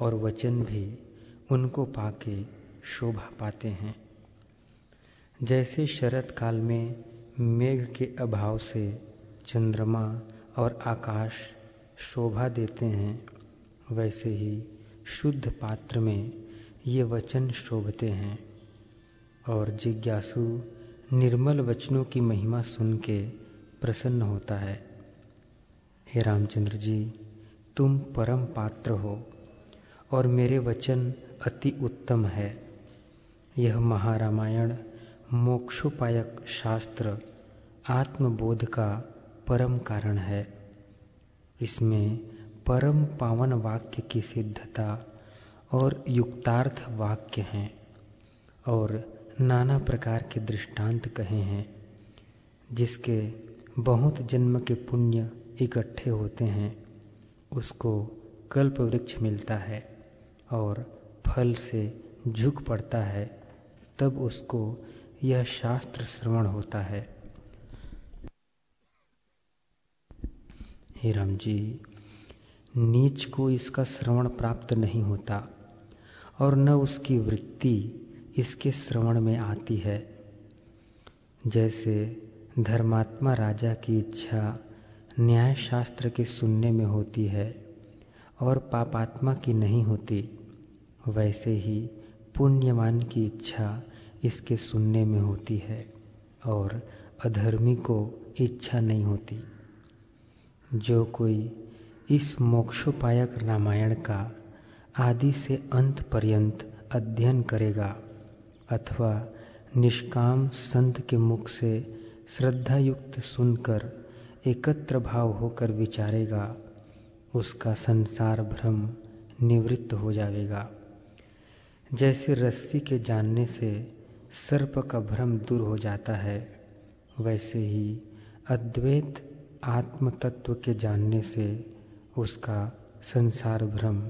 और वचन भी उनको पाके शोभा पाते हैं। जैसे शरत काल में मेघ के अभाव से चंद्रमा और आकाश शोभा देते हैं, वैसे ही शुद्ध पात्र में ये वचन शोभते हैं। और जिज्ञासु निर्मल वचनों की महिमा सुन के प्रसन्न होता है। हे रामचंद्र जी, तुम परम पात्र हो। और मेरे वचन अति उत्तम है। यह महारामायण मोक्षोपायक शास्त्र आत्मबोध का परम कारण है। इसमें परम पावन वाक्य की सिद्धता और युक्तार्थ वाक्य हैं और नाना प्रकार के दृष्टांत कहे हैं, जिसके बहुत जन्म के पुण्य इकट्ठे होते हैं, उसको कल्प वृक्ष मिलता है। और फल से झुक पड़ता है, तब उसको यह शास्त्र श्रवण होता है। हे राम जी नीच को इसका श्रवण प्राप्त नहीं होता और न उसकी वृत्ति इसके श्रवण में आती है। जैसे धर्मात्मा राजा की इच्छा न्याय शास्त्र के सुनने में होती है और पापात्मा की नहीं होती। वैसे ही पुण्यवान की इच्छा इसके सुनने में होती है और अधर्मी को इच्छा नहीं होती। जो कोई इस मोक्षोपायक रामायण का आदि से अंत पर्यंत अध्ययन करेगा अथवा निष्काम संत के मुख से श्रद्धायुक्त सुनकर एकत्र भाव होकर विचारेगा उसका संसार भ्रम निवृत्त हो जाएगा। जैसे रस्सी के जानने से सर्प का भ्रम दूर हो जाता है, वैसे ही अद्वैत आत्म तत्व के जानने से उसका संसार भ्रम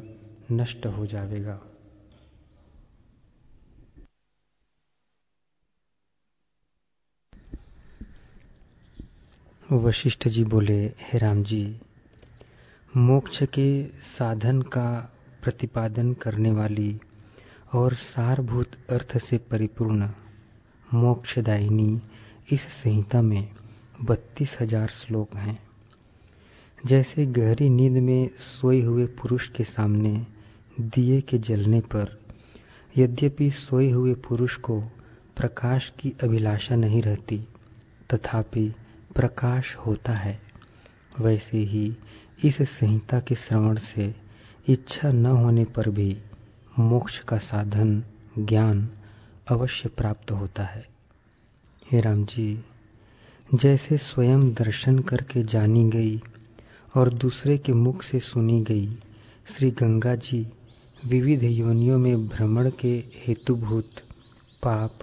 नष्ट हो जाएगा। वशिष्ठ जी बोले, हे राम जी मोक्ष के साधन का प्रतिपादन करने वाली और सारभूत अर्थ से परिपूर्ण मोक्षदायिनी इस संहिता में बत्तीस हज़ार श्लोक हैं। जैसे गहरी नींद में सोए हुए पुरुष के सामने दिए के जलने पर यद्यपि सोए हुए पुरुष को प्रकाश की अभिलाषा नहीं रहती, तथापि प्रकाश होता है, वैसे ही इस संहिता के श्रवण से इच्छा न होने पर भी मोक्ष का साधन, ज्ञान अवश्य प्राप्त होता है। हे राम जी, जैसे स्वयं दर्शन करके जानी गई और दूसरे के मुख से सुनी गई श्री गंगा जी विविध योनियों में भ्रमण के हेतुभूत पाप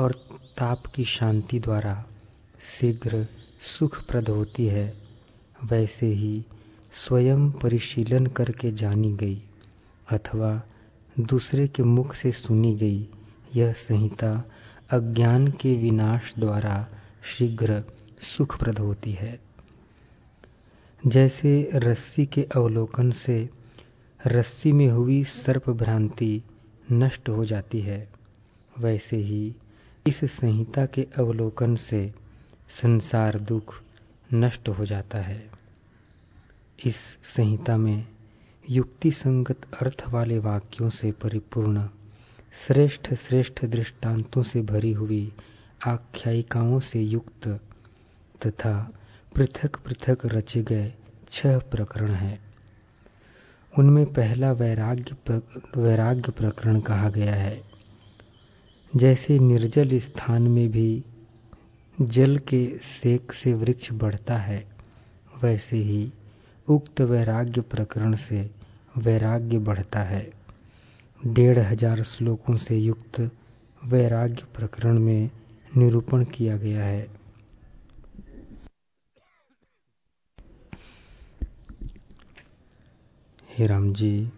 और ताप की शांति द्वारा शीघ्र सुखप्रद होती है, वैसे ही स्वयं परिशीलन करके जानी गई, अथवा दूसरे के मुख से सुनी गई यह संहिता अज्ञान के विनाश द्वारा शीघ्र सुखप्रद होती है। जैसे रस्सी के अवलोकन से रस्सी में हुई सर्प भ्रांति नष्ट हो जाती है, वैसे ही इस संहिता के अवलोकन से संसार दुख नष्ट हो जाता है। इस संहिता में युक्ति संगत अर्थ वाले वाक्यों से परिपूर्ण श्रेष्ठ श्रेष्ठ दृष्टांतों से भरी हुई आख्यायिकाओं से युक्त तथा पृथक पृथक रचे गए छह प्रकरण हैं। उनमें पहला वैराग्य वैराग्य प्रकरण कहा गया है। जैसे निर्जल स्थान में भी जल के सेक से वृक्ष बढ़ता है, वैसे ही उक्त वैराग्य प्रकरण से वैराग्य बढ़ता है। डेढ़ हज़ार श्लोकों से युक्त वैराग्य प्रकरण में निरूपण किया गया है। हे राम जी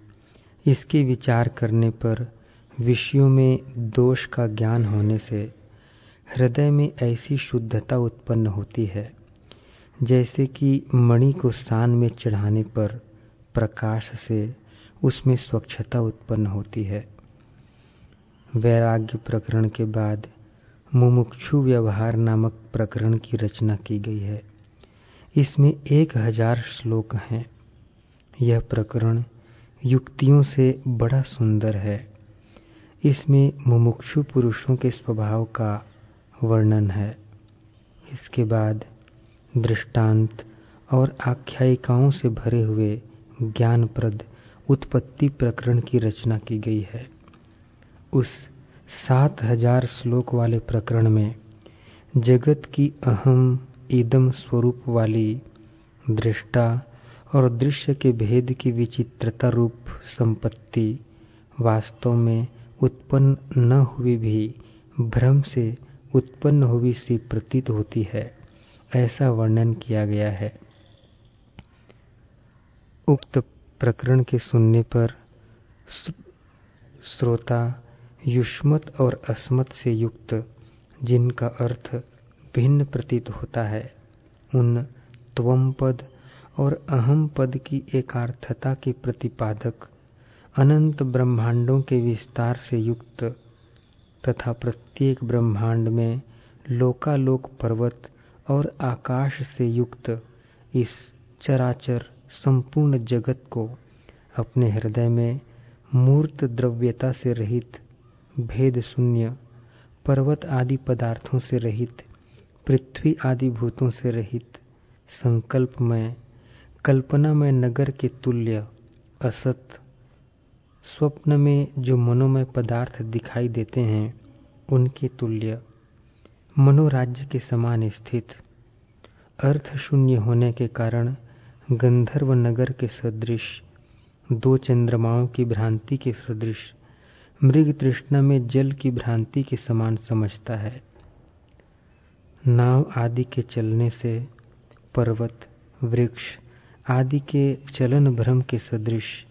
इसके विचार करने पर विषयों में दोष का ज्ञान होने से हृदय में ऐसी शुद्धता उत्पन्न होती है। जैसे कि मणि को सान में चढ़ाने पर प्रकाश से उसमें स्वच्छता उत्पन्न होती है। वैराग्य प्रकरण के बाद मुमुक्षु व्यवहार नामक प्रकरण की रचना की गई है। इसमें एक हज़ार श्लोक हैं। यह प्रकरण युक्तियों से बड़ा सुंदर है। इसमें मुमुक्षु पुरुषों के स्वभाव का वर्णन है। इसके बाद दृष्टांत और आख्यायिकाओं से भरे हुए ज्ञानप्रद उत्पत्ति प्रकरण की रचना की गई है। उस सात हज़ार श्लोक वाले प्रकरण में जगत की अहम इदम स्वरूप वाली दृष्टा और दृश्य के भेद की विचित्रता रूप संपत्ति वास्तव में उत्पन्न न हुई भी, भ्रम से उत्पन्न हुई सी प्रतीत होती है। ऐसा वर्णन किया गया है। उक्त प्रकरण के सुनने पर श्रोता युष्मत और अस्मत से युक्त, जिनका अर्थ भिन्न प्रतीत होता है, उन त्वम पद और अहम पद की एकार्थता के प्रतिपादक, अनंत ब्रह्मांडों के विस्तार से युक्त, तथा प्रत्येक ब्रह्मांड में लोकालोक पर्वत और आकाश से युक्त इस चराचर संपूर्ण जगत को अपने हृदय में मूर्त द्रव्यता से रहित, भेद शून्य, पर्वत आदि पदार्थों से रहित, पृथ्वी आदि भूतों से रहित संकल्प में कल्पना में नगर के तुल्य, असत, स्वप्न में जो मनोमय पदार्थ दिखाई देते हैं, उनके तुल्य। मनोराज्य के समान स्थित। अर्थ शून्य होने के कारण गंधर्व नगर के सदृश, दो चंद्रमाओं की भ्रांति के सदृश, मृग तृष्णा में जल की भ्रांति के समान समझता है। नाव आदि के चलने से पर्वत, वृक्ष आदि के चलन भ्रम के सदृश,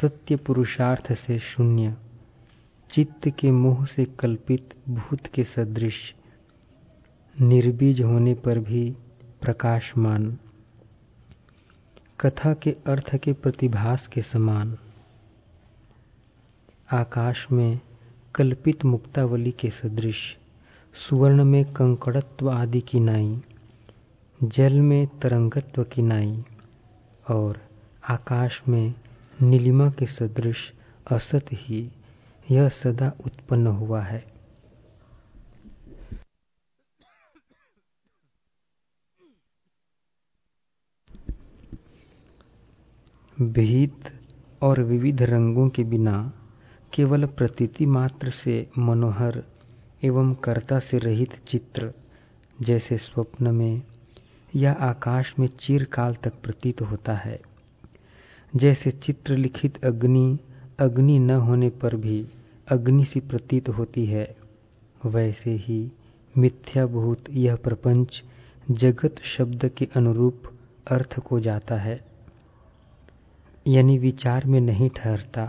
सत्य पुरुषार्थ से शून्य। चित्त के मोह से कल्पित भूत के सदृश, निर्बीज होने पर भी प्रकाशमान। कथा के अर्थ के प्रतिभास के समान। आकाश में कल्पित मुक्तावली के सदृश, सुवर्ण में कंकड़त्व आदि की नाई, जल में तरंगत्व की नाई और आकाश में नीलिमा के सदृश असत ही यह सदा उत्पन्न हुआ है। भीत और विविध रंगों के बिना केवल प्रतीति मात्र से मनोहर एवं कर्ता से रहित चित्र जैसे स्वप्न में या आकाश में चिरकाल तक प्रतीत होता है। जैसे चित्र लिखित अग्नि अग्नि न होने पर भी अग्नि सी प्रतीत होती है। वैसे ही मिथ्याभूत यह प्रपंच जगत शब्द के अनुरूप अर्थ को जाता है। यानी विचार में नहीं ठहरता।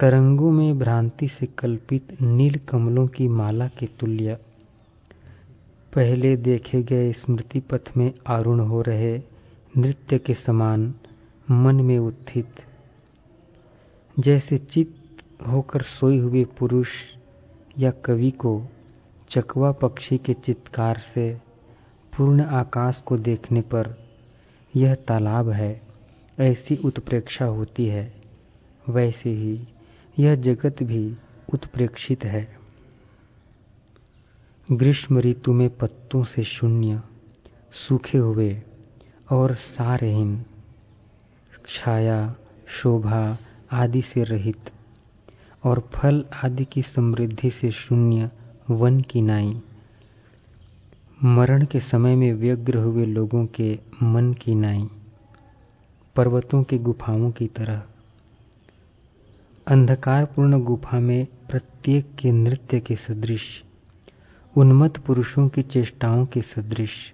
तरंगों में भ्रांति से कल्पित नील कमलों की माला के तुल्य। पहले देखे गए स्मृति पथ में आरूढ़ हो रहे नृत्य के समान मन में उत्थित। जैसे चित होकर सोए हुए पुरुष या कवि को चकवा पक्षी के चित्कार से पूर्ण आकाश को देखने पर यह तालाब है, ऐसी उत्प्रेक्षा होती है। वैसे ही यह जगत भी उत्प्रेक्षित है। ग्रीष्म ऋतु में पत्तों से शून्य, सूखे हुए और सारहीन छाया, शोभा आदि से रहित और फल आदि की समृद्धि से शून्य वन की नाई। मरण के समय में व्यग्र हुए लोगों के मन की नाई, पर्वतों की गुफाओं की तरह। अंधकारपूर्ण गुफा में प्रत्येक के नृत्य के सदृश, उन्मत्त पुरुषों की चेष्टाओं के सदृश,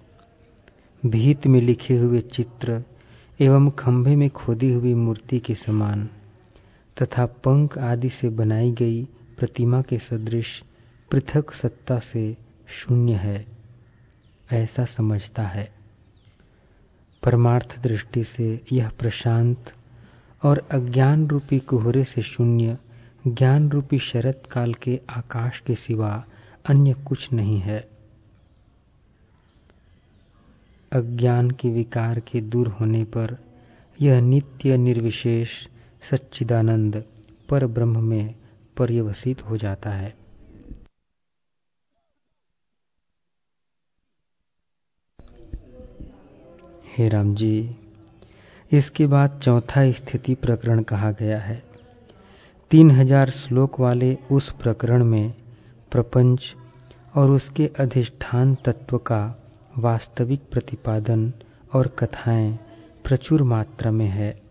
भीत में लिखे हुए चित्र एवं खंभे में खोदी हुई मूर्ति के समान, तथा पंख आदि से बनाई गई प्रतिमा के सदृश पृथक सत्ता से शून्य है, ऐसा समझता है। परमार्थ दृष्टि से यह प्रशांत और अज्ञान रूपी कोहरे से शून्य, ज्ञान रूपी शरत काल के आकाश के सिवा अन्य कुछ नहीं है। अज्ञान के विकार के दूर होने पर यह नित्य निर्विशेष सच्चिदानंद पर ब्रह्म में पर्यवसित हो जाता है। हे राम जी, इसके बाद चौथा स्थिति प्रकरण कहा गया है। तीन हज़ार श्लोक वाले उस प्रकरण में प्रपंच और उसके अधिष्ठान तत्व का वास्तविक प्रतिपादन और कथाएँ प्रचुर मात्रा में है।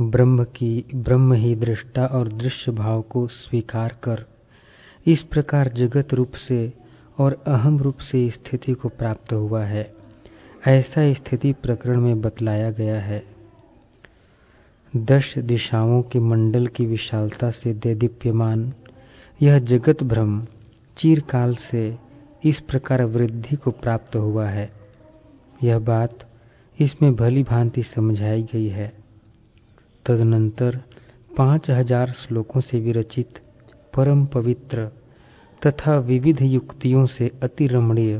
ब्रह्म की, ब्रह्म ही दृष्टा और दृश्य भाव को स्वीकार कर, इस प्रकार जगत रूप से और अहम रूप से स्थिति को प्राप्त हुआ है। ऐसा स्थिति प्रकरण में बतलाया गया है। दश दिशाओं के मंडल की विशालता से देदीप्यमान, यह जगत भ्रम चिरकाल से इस प्रकार वृद्धि को प्राप्त हुआ है। यह बात इसमें भली भांति समझाई गई है। तदनंतर पाँच हज़ार श्लोकों से विरचित परम पवित्र तथा विविध युक्तियों से अति रमणीय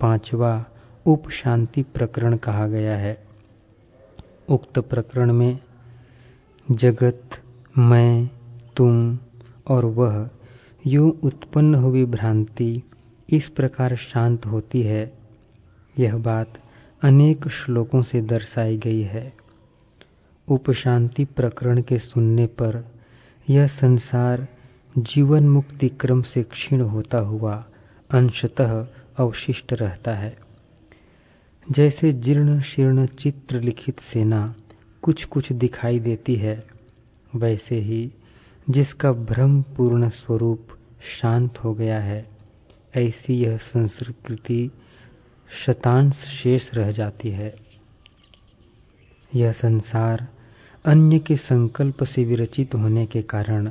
पांचवा उप शांति प्रकरण कहा गया है। उक्त प्रकरण में जगत, मैं, तुम और वह यूँ उत्पन्न हुई भ्रांति इस प्रकार शांत होती है, यह बात अनेक श्लोकों से दर्शाई गई है। उपशांति प्रकरण के सुनने पर यह संसार जीवन मुक्ति क्रम से क्षीण होता हुआ अंशतः अवशिष्ट रहता है। जैसे जीर्ण शीर्ण चित्र लिखित सेना कुछ कुछ दिखाई देती है, वैसे ही जिसका भ्रम पूर्ण स्वरूप शांत हो गया है। ऐसी यह संस्कृति शतांश शेष रह जाती है। यह संसार अन्य के संकल्प से विरचित होने के कारण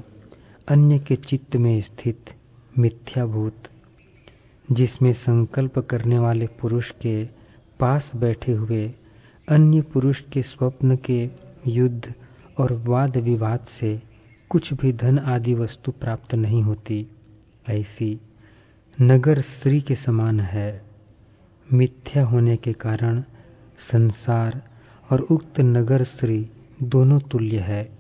अन्य के चित्त में स्थित मिथ्याभूत, जिसमें संकल्प करने वाले पुरुष के पास बैठे हुए, अन्य पुरुष के स्वप्न के युद्ध और वाद विवाद से कुछ भी धन आदि वस्तु प्राप्त नहीं होती, ऐसी नगर स्त्री के समान है। मिथ्या होने के कारण संसार और उक्त नगर स्त्री दोनों तुल्य है।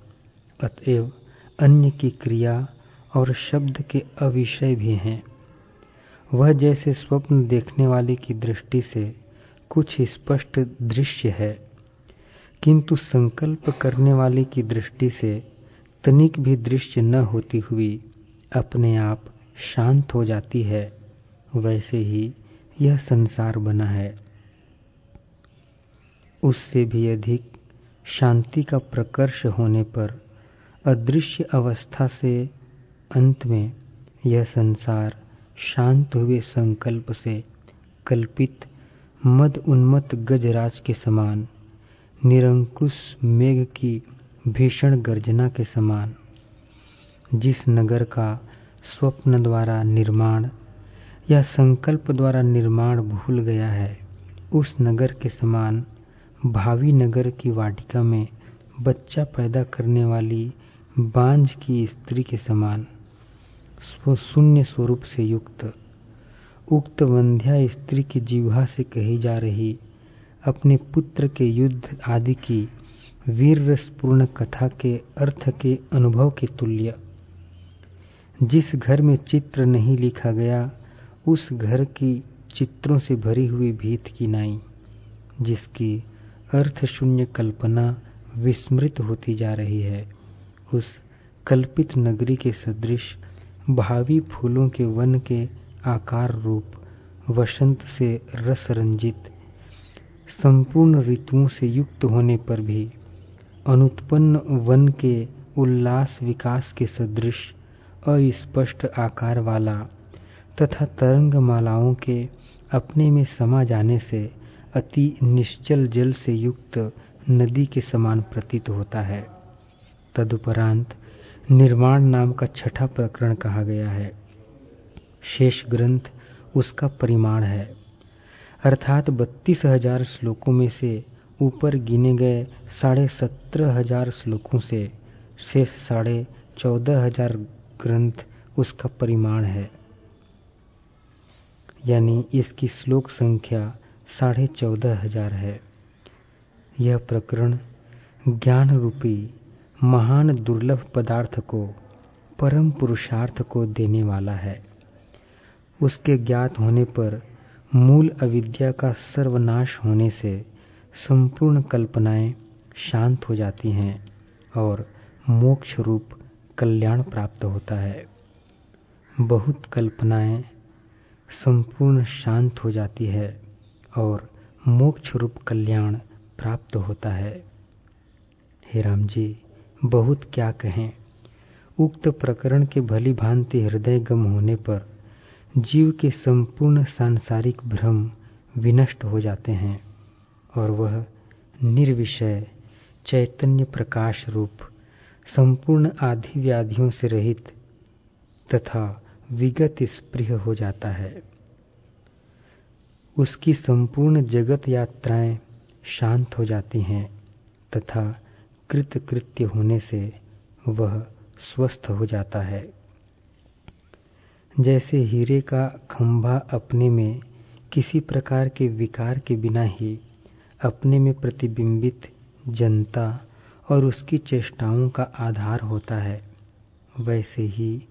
अतएव अन्य की क्रिया और शब्द के अविषय भी हैं। वह जैसे स्वप्न देखने वाले की दृष्टि से कुछ स्पष्ट दृश्य है। किंतु संकल्प करने वाले की दृष्टि से तनिक भी दृश्य न होती हुई अपने आप शांत हो जाती है, वैसे ही यह संसार बना है। उससे भी अधिक शांति का प्रकर्ष होने पर अदृश्य अवस्था से अंत में यह संसार शांत हुए संकल्प से कल्पित मद उन्मत गजराज के समान, निरंकुश मेघ की भीषण गर्जना के समान, जिस नगर का स्वप्न द्वारा निर्माण या संकल्प द्वारा निर्माण भूल गया है। उस नगर के समान भावी नगर की वाटिका में बच्चा पैदा करने वाली बांझ की स्त्री के समान शून्य स्वरूप से युक्त, उक्त वंध्या स्त्री की जीवा से कही जा रही अपने पुत्र के युद्ध आदि की वीर रसपूर्ण कथा के अर्थ के अनुभव के तुल्य। जिस घर में चित्र नहीं लिखा गया, उस घर की चित्रों से भरी हुई भीत की नाई, जिसकी अर्थ शून्य कल्पना विस्मृत होती जा रही है। उस कल्पित नगरी के सदृश, भावी फूलों के वन के आकार रूप, वसंत से रस रंजित संपूर्ण ऋतुओं से युक्त होने पर भी, अनुत्पन्न वन के उल्लास विकास के सदृश अस्पष्ट आकार वाला तथा तरंग मालाओं के अपने में समा जाने से अति निश्चल जल से युक्त नदी के समान प्रतीत होता है। तदुपरांत निर्माण नाम का छठा प्रकरण कहा गया है। शेष ग्रंथ उसका परिमाण है। अर्थात बत्तीस हज़ार श्लोकों में से ऊपर गिने गए साढ़े सत्रह हज़ार श्लोकों से शेष साढ़े चौदह हज़ार ग्रंथ उसका परिमाण है। यानी इसकी श्लोक संख्या साढ़े चौदह हज़ार है। यह प्रकरण ज्ञान रूपी महान दुर्लभ पदार्थ को, परम पुरुषार्थ को देने वाला है। उसके ज्ञात होने पर मूल अविद्या का सर्वनाश होने से संपूर्ण कल्पनाएँ शांत हो जाती हैं और मोक्ष रूप कल्याण प्राप्त होता है। बहुत कल्पनाएँ संपूर्ण शांत हो जाती है और मोक्ष रूप कल्याण प्राप्त होता है। हे राम जी बहुत क्या कहें। उक्त प्रकरण के भली भांति हृदय गम होने पर जीव के संपूर्ण सांसारिक भ्रम विनष्ट हो जाते हैं और वह निर्विषय चैतन्य प्रकाश रूप संपूर्ण आधि व्याधियों से रहित तथा विगत स्प्रिय हो जाता है। उसकी संपूर्ण जगत यात्राएँ शांत हो जाती हैं तथा कृत कृत्य होने से वह स्वस्थ हो जाता है। जैसे हीरे का खंभा अपने में किसी प्रकार के विकार के बिना ही अपने में प्रतिबिंबित जनता और उसकी चेष्टाओं का आधार होता है। वैसे ही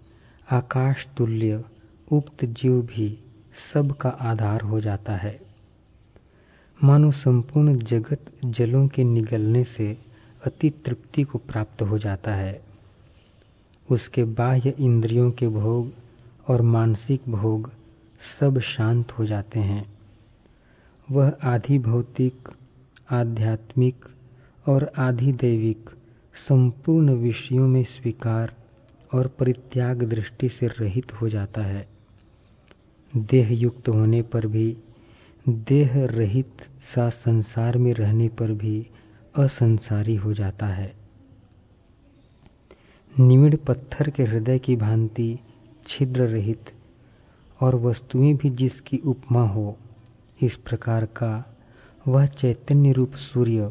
आकाश तुल्य, उक्त जीव भी सब का आधार हो जाता है। मानो संपूर्ण जगत जलों के निगलने से अति तृप्ति को प्राप्त हो जाता है। उसके बाह्य इंद्रियों के भोग और मानसिक भोग सब शांत हो जाते हैं। वह आधि भौतिक आध्यात्मिक और आधि दैविक संपूर्ण विषयों में स्वीकार और परित्याग दृष्टि से रहित हो जाता है। देह युक्त होने पर भी देह रहित सा संसार में रहने पर भी असंसारी हो जाता है। निमिड़ पत्थर के हृदय की भांति छिद्र रहित और वस्तुएँ भी जिसकी उपमा हो, इस प्रकार का वह चैतन्य रूप सूर्य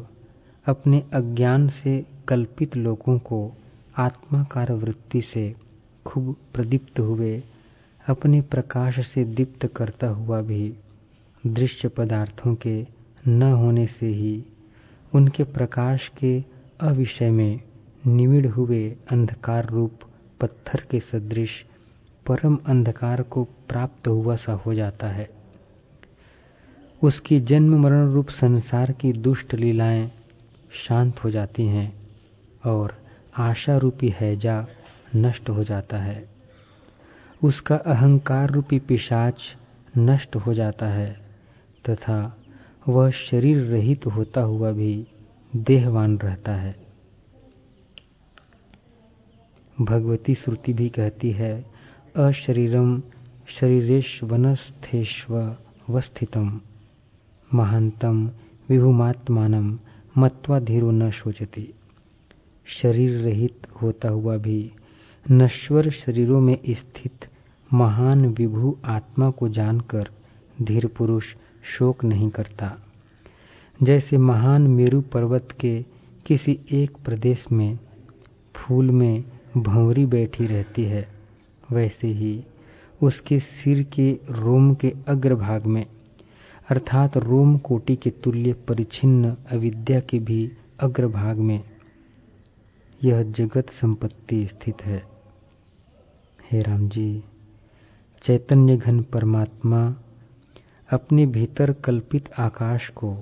अपने अज्ञान से कल्पित लोगों को आत्माकार वृत्ति से खूब प्रदीप्त हुए, अपने प्रकाश से दीप्त करता हुआ भी दृश्य पदार्थों के न होने से ही उनके प्रकाश के अविषय में निविड़ हुए अंधकार रूप पत्थर के सदृश परम अंधकार को प्राप्त हुआ सा हो जाता है। उसकी जन्म मरण रूप संसार की दुष्ट लीलाएँ शांत हो जाती हैं और आशा रूपी हैजा नष्ट हो जाता है। उसका अहंकार रूपी पिशाच नष्ट हो जाता है तथा वह शरीर रहित होता हुआ भी देहवान रहता है। भगवती श्रुति भी कहती है अशरीरम शरीरेश्वनस्थेष्वस्थितम महांतम विभुमात्मानम मत्वा धीरो न सोचती शरीर रहित होता हुआ भी नश्वर शरीरों में स्थित महान विभु आत्मा को जानकर धीर पुरुष शोक नहीं करता। जैसे महान मेरु पर्वत के किसी एक प्रदेश में फूल में भंवरी बैठी रहती है, वैसे ही उसके सिर के रोम के अग्रभाग में अर्थात रोम कोटि के तुल्य परिचिन्न अविद्या के भी अग्रभाग में यह जगत संपत्ति स्थित है। हे राम जी चैतन्य घन परमात्मा अपने भीतर कल्पित आकाश को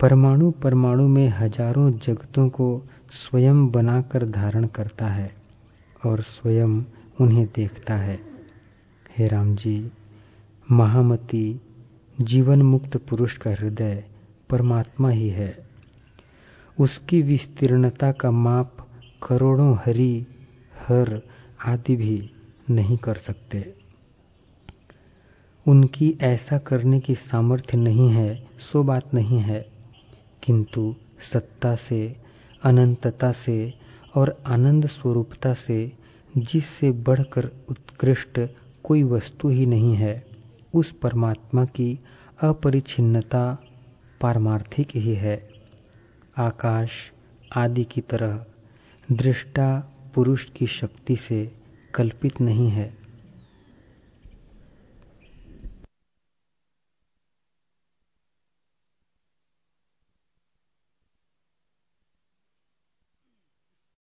परमाणु परमाणु में हज़ारों जगतों को स्वयं बनाकर धारण करता है और स्वयं उन्हें देखता है। हे राम जी महामती जीवन मुक्त पुरुष का हृदय परमात्मा ही है। उसकी विस्तीर्णता का माप करोड़ों हरि, हर आदि भी नहीं कर सकते। उनकी ऐसा करने की सामर्थ्य नहीं है, सो बात नहीं है। किंतु सत्ता से, अनंतता से और आनंद स्वरूपता से, जिससे बढ़कर उत्कृष्ट कोई वस्तु ही नहीं है, उस परमात्मा की अपरिछिन्नता पारमार्थिक ही है। आकाश आदि की तरह दृष्टा पुरुष की शक्ति से कल्पित नहीं है।